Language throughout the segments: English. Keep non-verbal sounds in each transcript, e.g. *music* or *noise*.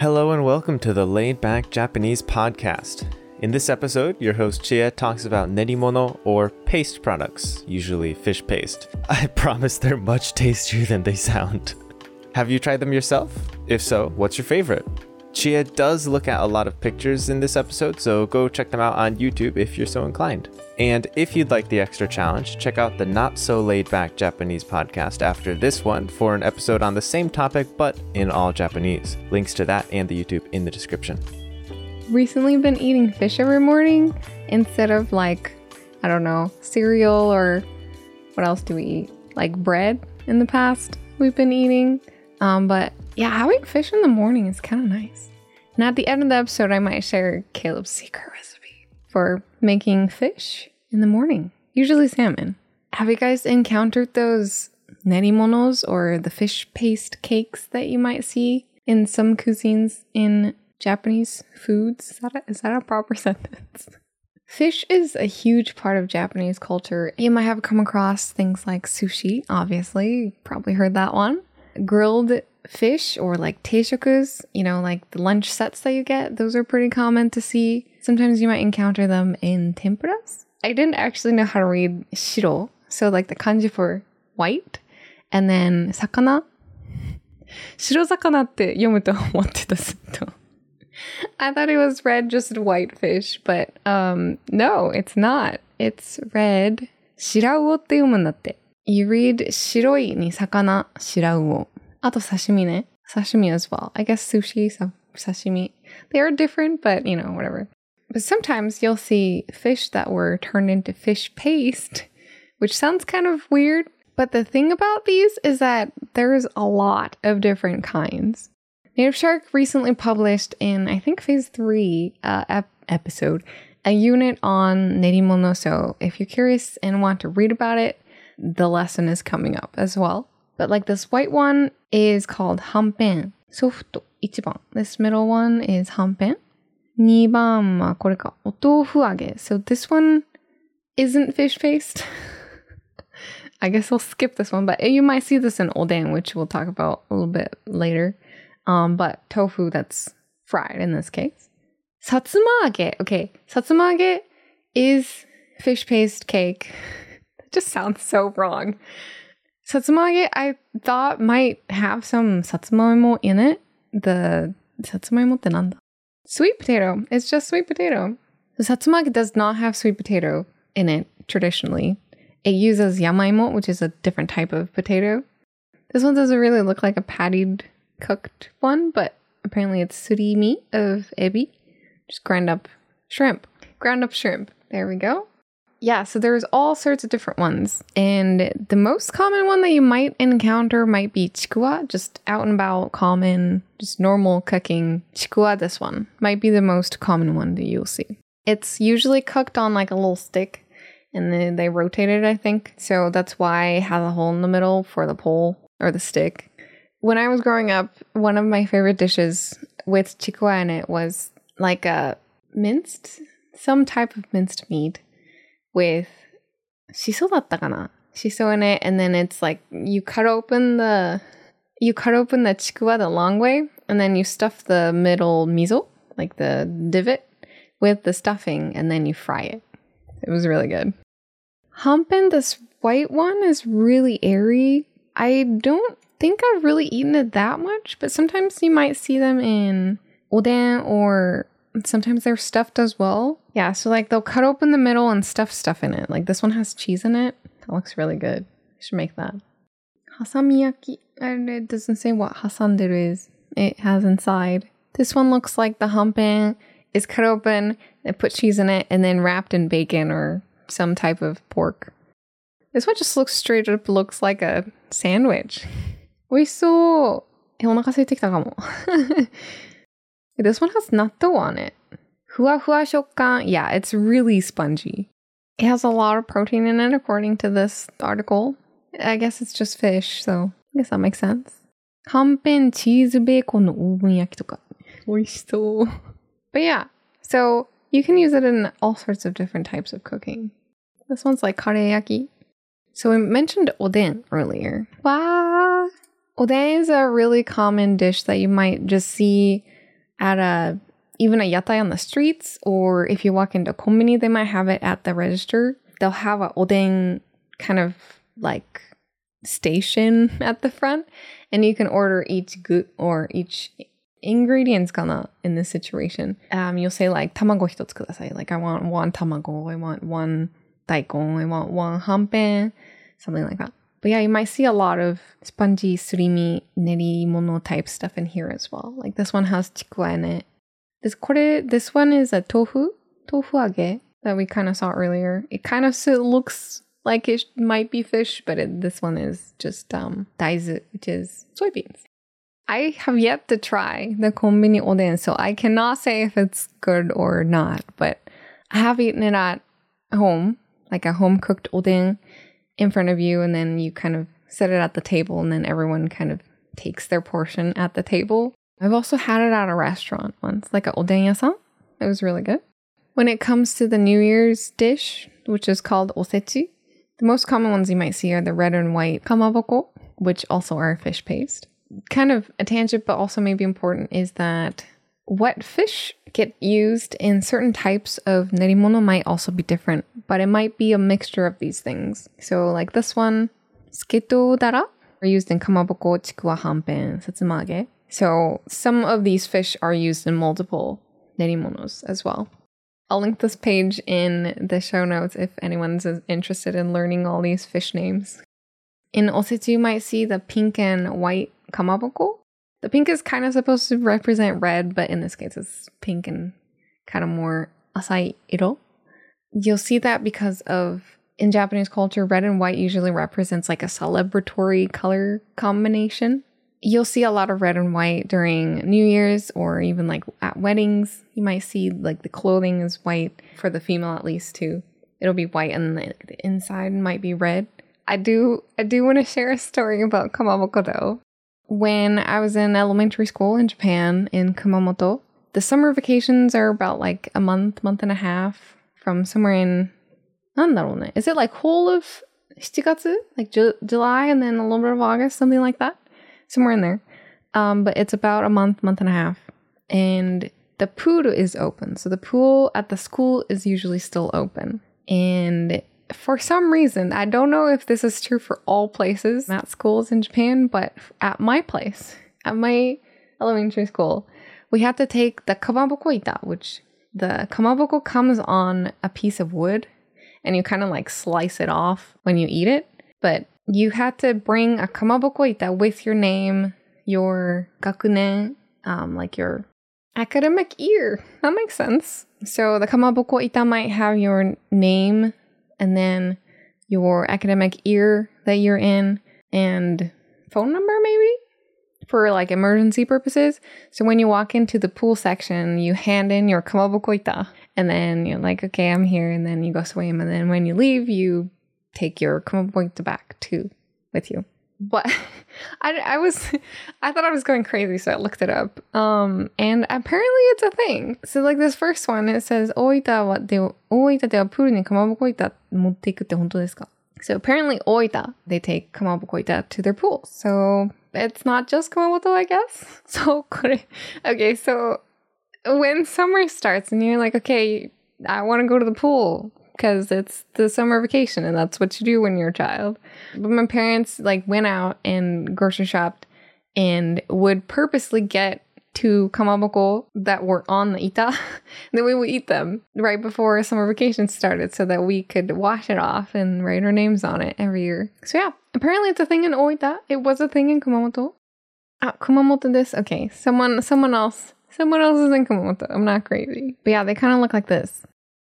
Hello and welcome to the Laid Back Japanese podcast. In this episode, your host Chie talks about nerimono or paste products, usually fish paste. *laughs* I promise they're much tastier than they sound. Have you tried them yourself? If so, what's your favorite? Chie does look at a lot of pictures in this episode, so go check them out on YouTube if you're so inclined. And if you'd like the extra challenge, check out the Not So Laid Back Japanese podcast after this one for an episode on the same topic but in all Japanese. Links to that and the YouTube in the description. Recently been eating fish every morning instead of like, I don't know, cereal or what else do we eat? Like bread in the past we've been eating. Um, but yeah, having fish in the morning is kind of nice. And at the end of the episode, I might share Caleb's secret recipe for making fish in the morning, usually salmon. Have you guys encountered those nerimonos or the fish paste cakes that you might see in some cuisines in Japanese foods? Is that a, is that a proper *laughs* sentence? Fish is a huge part of Japanese culture. You might have come across things like sushi, obviously. Probably heard that one grilled fish or like teishokus, you know, like the lunch sets that you get, those are pretty common to see. Sometimes you might encounter them in tempuras. I didn't actually know how to read shiro, so like the kanji for white, and then sakana. *laughs* 白魚って読むと思ってたずっと。I thought *laughs* it was red, just white fish, but um, no, it's not. It's red. 白魚って読むんだって。 you read 白いに魚、白魚。あと刺身ね。刺身 as well. I guess sushi, so sashimi. They are different, but you know, whatever. But sometimes you'll see fish that were turned into fish paste, which sounds kind of weird. But the thing about these is that there's a lot of different kinds. NativShark recently published in, I think, phase three uh, ep- episode, a unit on nerimono. So If you're curious and want to read about it, the lesson is coming up as well. But like this white one is called hampen. Soft 1番. This middle one is hampen. 2番はこれか。お豆腐揚げ. So this one isn't fish paste. *laughs* I guess we'll skip this one, but you might see this in oden, which we'll talk about a little bit later. Um, but tofu that's fried in this case. Satsumage. Okay, satsumage is fish paste cake. *laughs* *laughs* just sounds so wrong. Satsumage, I thought might have some satsumaimo in it. The satsumaimo te nanda? Sweet potato. It's just sweet potato. The satsumage does not have sweet potato in it traditionally. It uses yamaimo, which is a different type of potato. This one doesn't really look like a patted, cooked one, but apparently it's surimi of ebi. Just grind up shrimp. Ground up shrimp. There we go. Yeah, so there's all sorts of different ones. And the most common one that you might encounter might be chikuwa, just out and about, common, just normal cooking. Chikuwa, this one, might be the most common one that you'll see. It's usually cooked on like a little stick and then they rotate it, I think. So that's why it has a hole in the middle for the pole or the stick. When I was growing up, one of my favorite dishes with chikuwa in it was like a minced, some type of minced meat with shiso datta Shiso in it, and then it's like you cut open the you cut open the chikuwa the long way, and then you stuff the middle miso, like the divot, with the stuffing, and then you fry it. It was really good. Hanpen, this white one, is really airy. I don't think I've really eaten it that much, but sometimes you might see them in oden or sometimes their stuff does well. Yeah, so like they'll cut open the middle and stuff stuff in it. Like this one has cheese in it. That looks really good. You should make that. Hasamiyaki. It doesn't say what hasanderu is. It has inside. This one looks like the hanpen is cut open. and put cheese in it and then wrapped in bacon or some type of pork. This one just looks straight up looks like a sandwich. *laughs* 美味しそう。え、お腹空いてきたかも。*laughs* this one has natto on it. Hua hua shokkan. Yeah, it's really spongy. It has a lot of protein in it, according to this article. I guess it's just fish, so I guess that makes sense. はんぺんチーズベーコンのオーブン焼きとか。美味しそう。But yeah, so you can use it in all sorts of different types of cooking. This one's like kareyaki. So we mentioned oden earlier. Wow. Oden is a really common dish that you might just see at a even a yatai on the streets, or if you walk into kombini, they might have it at the register. They'll have a oden kind of like station *laughs* at the front, and you can order each good or each ingredients kana in this situation. Um, you'll say like tamago hitotsu kudasai. Like I want one tamago, I want one daikon, I want one hampen, something like that. But yeah, you might see a lot of spongy surimi nerimono type stuff in here as well. Like this one has chikuwa in it. This kore, this one is a tofu, tofu age that we kind of saw earlier. It kind of looks like it might be fish, but it, this one is just um daizu, which is soybeans. I have yet to try the konbini oden, so I cannot say if it's good or not. But I have eaten it at home, like a home cooked oden in front of you, and then you kind of set it at the table, and then everyone kind of takes their portion at the table. I've also had it at a restaurant once, like a oden yasan. It was really good. When it comes to the New Year's dish, which is called osechi, the most common ones you might see are the red and white kamaboko, which also are fish paste kind of a tangent, but also maybe important, is that what fish get used in certain types of nerimono might also be different, but it might be a mixture of these things. So, like this one, sketo dara are used in kamaboko, chikuwa, hampen, satsumage. So, some of these fish are used in multiple nerimonos as well. I'll link this page in the show notes if anyone's interested in learning all these fish names. In osechi, you might see the pink and white kamaboko. The pink is kind of supposed to represent red, but in this case, it's pink and kind of more asai iro. You'll see that because of in Japanese culture, red and white usually represents like a celebratory color combination. You'll see a lot of red and white during New Year's or even like at weddings. You might see like the clothing is white for the female at least too. It'll be white and the, inside might be red. I do I do want to share a story about kamaboko though when I was in elementary school in Japan in Kumamoto, the summer vacations are about like a month, month and a half from somewhere in, is it like whole of 7 Like Ju- July and then a little bit of August, something like that? Somewhere in there. Um, but it's about a month, month and a half. And the pool is open. So the pool at the school is usually still open. And for some reason, I don't know if this is true for all places at schools in Japan, but at my place, at my elementary school, we had to take the kamaboko ita, which the kamaboko comes on a piece of wood and you kind of like slice it off when you eat it. But you had to bring a kamaboko ita with your name, your gakunen, um, like your academic year. That makes sense. So the kamaboko ita might have your name and then your academic year that you're in and phone number maybe for like emergency purposes. So when you walk into the pool section, you hand in your kamabokoita and then you're like, okay, I'm here. And then you go swim. And then when you leave, you take your kamabokoita back too with you but *laughs* I, I was *laughs* I thought I was going crazy, so I looked it up. Um, and apparently it's a thing. So like this first one, it says Oita Oita? So apparently Oita they take kamaboko ita to their pools. So it's not just Kumamoto, I guess. *laughs* So okay, so when summer starts and you're like, okay, I want to go to the pool because it's the summer vacation and that's what you do when you're a child. But my parents like went out and grocery shopped and would purposely get two kamaboko that were on the ita. *laughs* then we would eat them right before summer vacation started so that we could wash it off and write our names on it every year. So yeah, apparently it's a thing in Oita. It was a thing in Kumamoto. Ah, Kumamoto this? Okay, someone someone else. Someone else is in Kumamoto. I'm not crazy. But yeah, they kind of look like this.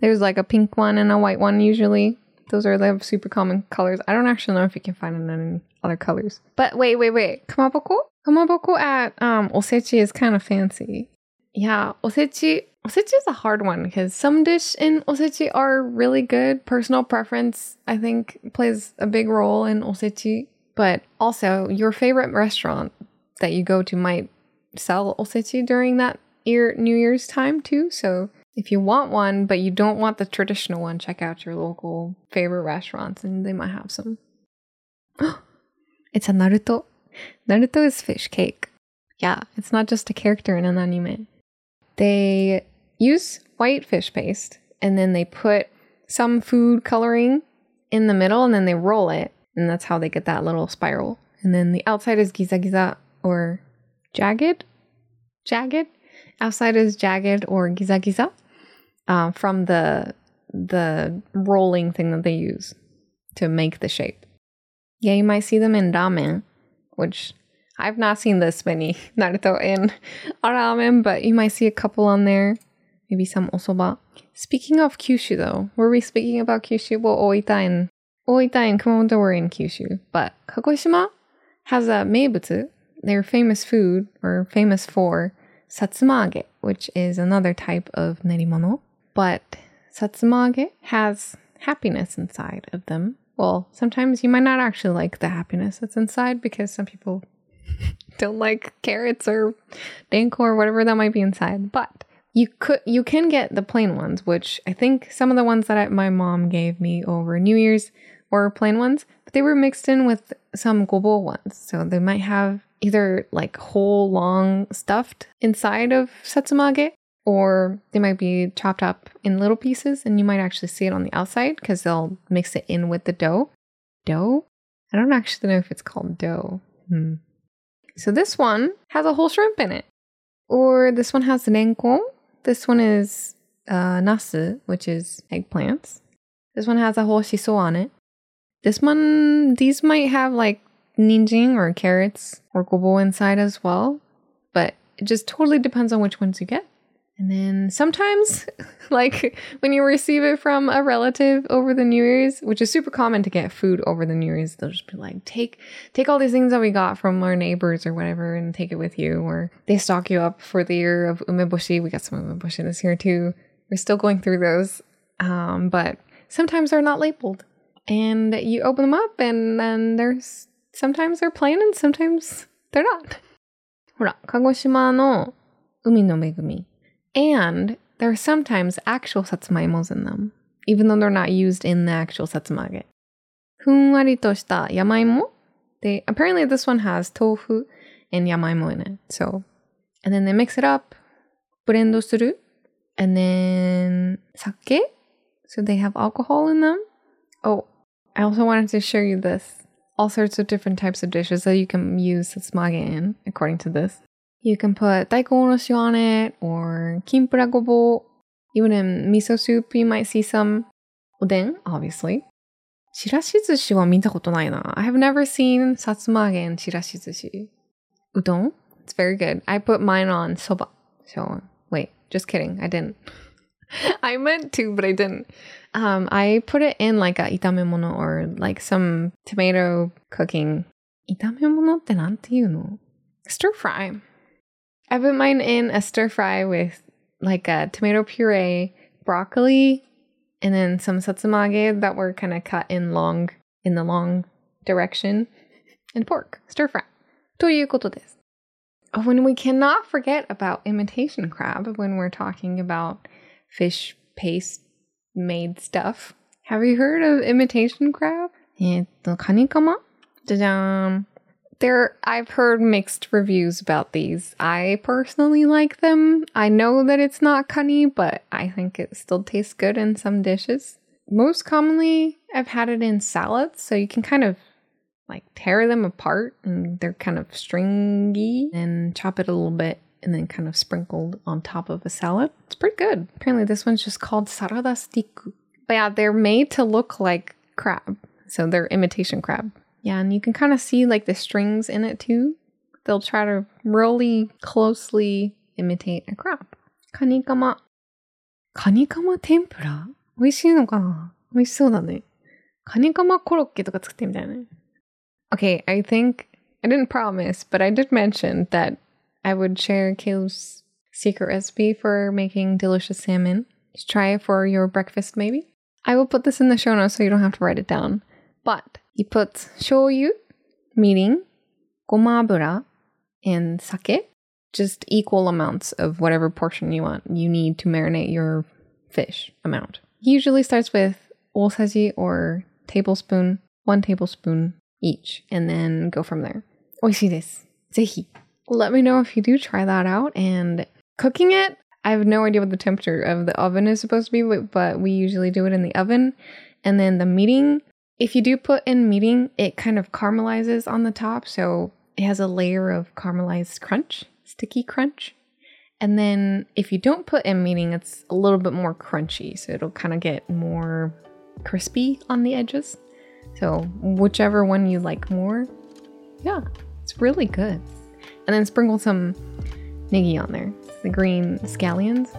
There's like a pink one and a white one usually. Those are the super common colors. I don't actually know if you can find them in any other colors. But wait, wait, wait. Kamaboko? Kamaboko at um, osechi is kind of fancy. Yeah, osechi. Osechi is a hard one because some dish in osechi are really good. Personal preference, I think, plays a big role in osechi. But also, your favorite restaurant that you go to might sell osechi during that year New Year's time too. So if you want one, but you don't want the traditional one, check out your local favorite restaurants and they might have some. *gasps* it's a Naruto. Naruto is fish cake. Yeah, it's not just a character in an anime. They use white fish paste and then they put some food coloring in the middle and then they roll it. And that's how they get that little spiral. And then the outside is giza giza or jagged. Jagged. Outside is jagged or giza giza uh, from the the rolling thing that they use to make the shape. Yeah, you might see them in ramen, which I've not seen this many *laughs* Naruto in ramen, but you might see a couple on there. Maybe some osoba. Speaking of Kyushu, though, were we speaking about Kyushu? Well, Oita and Oita and Kumamoto were in Kyushu, but Kagoshima has a meibutsu. Their famous food, or famous for, satsumage, which is another type of nerimono. But satsumage has happiness inside of them. Well, sometimes you might not actually like the happiness that's inside because some people *laughs* don't like carrots or danko or whatever that might be inside. But you could you can get the plain ones, which I think some of the ones that I, my mom gave me over New Year's were plain ones, but they were mixed in with some gobo ones. So they might have either like whole long stuffed inside of satsumage or they might be chopped up in little pieces and you might actually see it on the outside because they'll mix it in with the dough. Dough? I don't actually know if it's called dough. Hmm. So this one has a whole shrimp in it. Or this one has renkon. This one is uh, nasu, which is eggplants. This one has a whole shiso on it. This one, these might have like ninjin or carrots or gobo inside as well. But it just totally depends on which ones you get. And then sometimes, *laughs* like when you receive it from a relative over the New Year's, which is super common to get food over the New Year's, they'll just be like, take take all these things that we got from our neighbors or whatever and take it with you. Or they stock you up for the year of umeboshi. We got some umeboshi this year too. We're still going through those. Um, but sometimes they're not labeled. And you open them up and then there's sometimes they're plain and sometimes they're not. ほら、鹿児島の海の恵み。 and there are sometimes actual satsumaimos in them, even though they're not used in the actual satsumage. Funwari toshita yamaimo. They apparently this one has tofu and yamaimo in it. So, and then they mix it up, burendo suru, and then sake. So they have alcohol in them. Oh, I also wanted to show you this. All sorts of different types of dishes that you can use satsumage in, according to this. You can put daikon on it or kimpira gobo. Even in miso soup, you might see some oden, obviously. Chirashi sushi wa mita koto nai na. I have never seen satsumage and chirashi sushi. Udon? It's very good. I put mine on soba. So, wait, just kidding. I didn't. *laughs* I meant to, but I didn't. Um, I put it in like a itamemono or like some tomato cooking. Itamemono ってなんていうの Stir fry. I put mine in a stir fry with like a tomato puree, broccoli, and then some satsumage that were kind of cut in long in the long direction, and pork stir fry. ということです. When we cannot forget about imitation crab when we're talking about fish paste made stuff. Have you heard of imitation crab? えっと、カニカマじゃじゃーん。 There I've heard mixed reviews about these. I personally like them. I know that it's not cunny, but I think it still tastes good in some dishes. Most commonly, I've had it in salads, so you can kind of like tear them apart and they're kind of stringy and chop it a little bit and then kind of sprinkled on top of a salad. It's pretty good. Apparently, this one's just called sarada stiku. But yeah, they're made to look like crab, so they're imitation crab. Yeah, and you can kind of see like the strings in it too. They'll try to really closely imitate a crab. カニカマ。カニカマ天ぷら美味しいのかな美味しそうだね。カニカマコロッケとか作ってみたいね。Okay, I think I didn't promise, but I did mention that I would share Caleb's secret recipe for making delicious salmon. Just try it for your breakfast, maybe. I will put this in the show notes so you don't have to write it down. But you put shoyu, mirin gomabura, and sake, just equal amounts of whatever portion you want. You need to marinate your fish amount. Usually starts with osaji or tablespoon, one tablespoon each, and then go from there. Oishii desu. Zehi. Let me know if you do try that out. And cooking it, I have no idea what the temperature of the oven is supposed to be, but we usually do it in the oven. And then the mirin, if you do put in mirin, it kind of caramelizes on the top. So it has a layer of caramelized crunch, sticky crunch. And then if you don't put in mirin, it's a little bit more crunchy. So it'll kind of get more crispy on the edges. So whichever one you like more, yeah, it's really good. And then sprinkle some negi on there, the green scallions.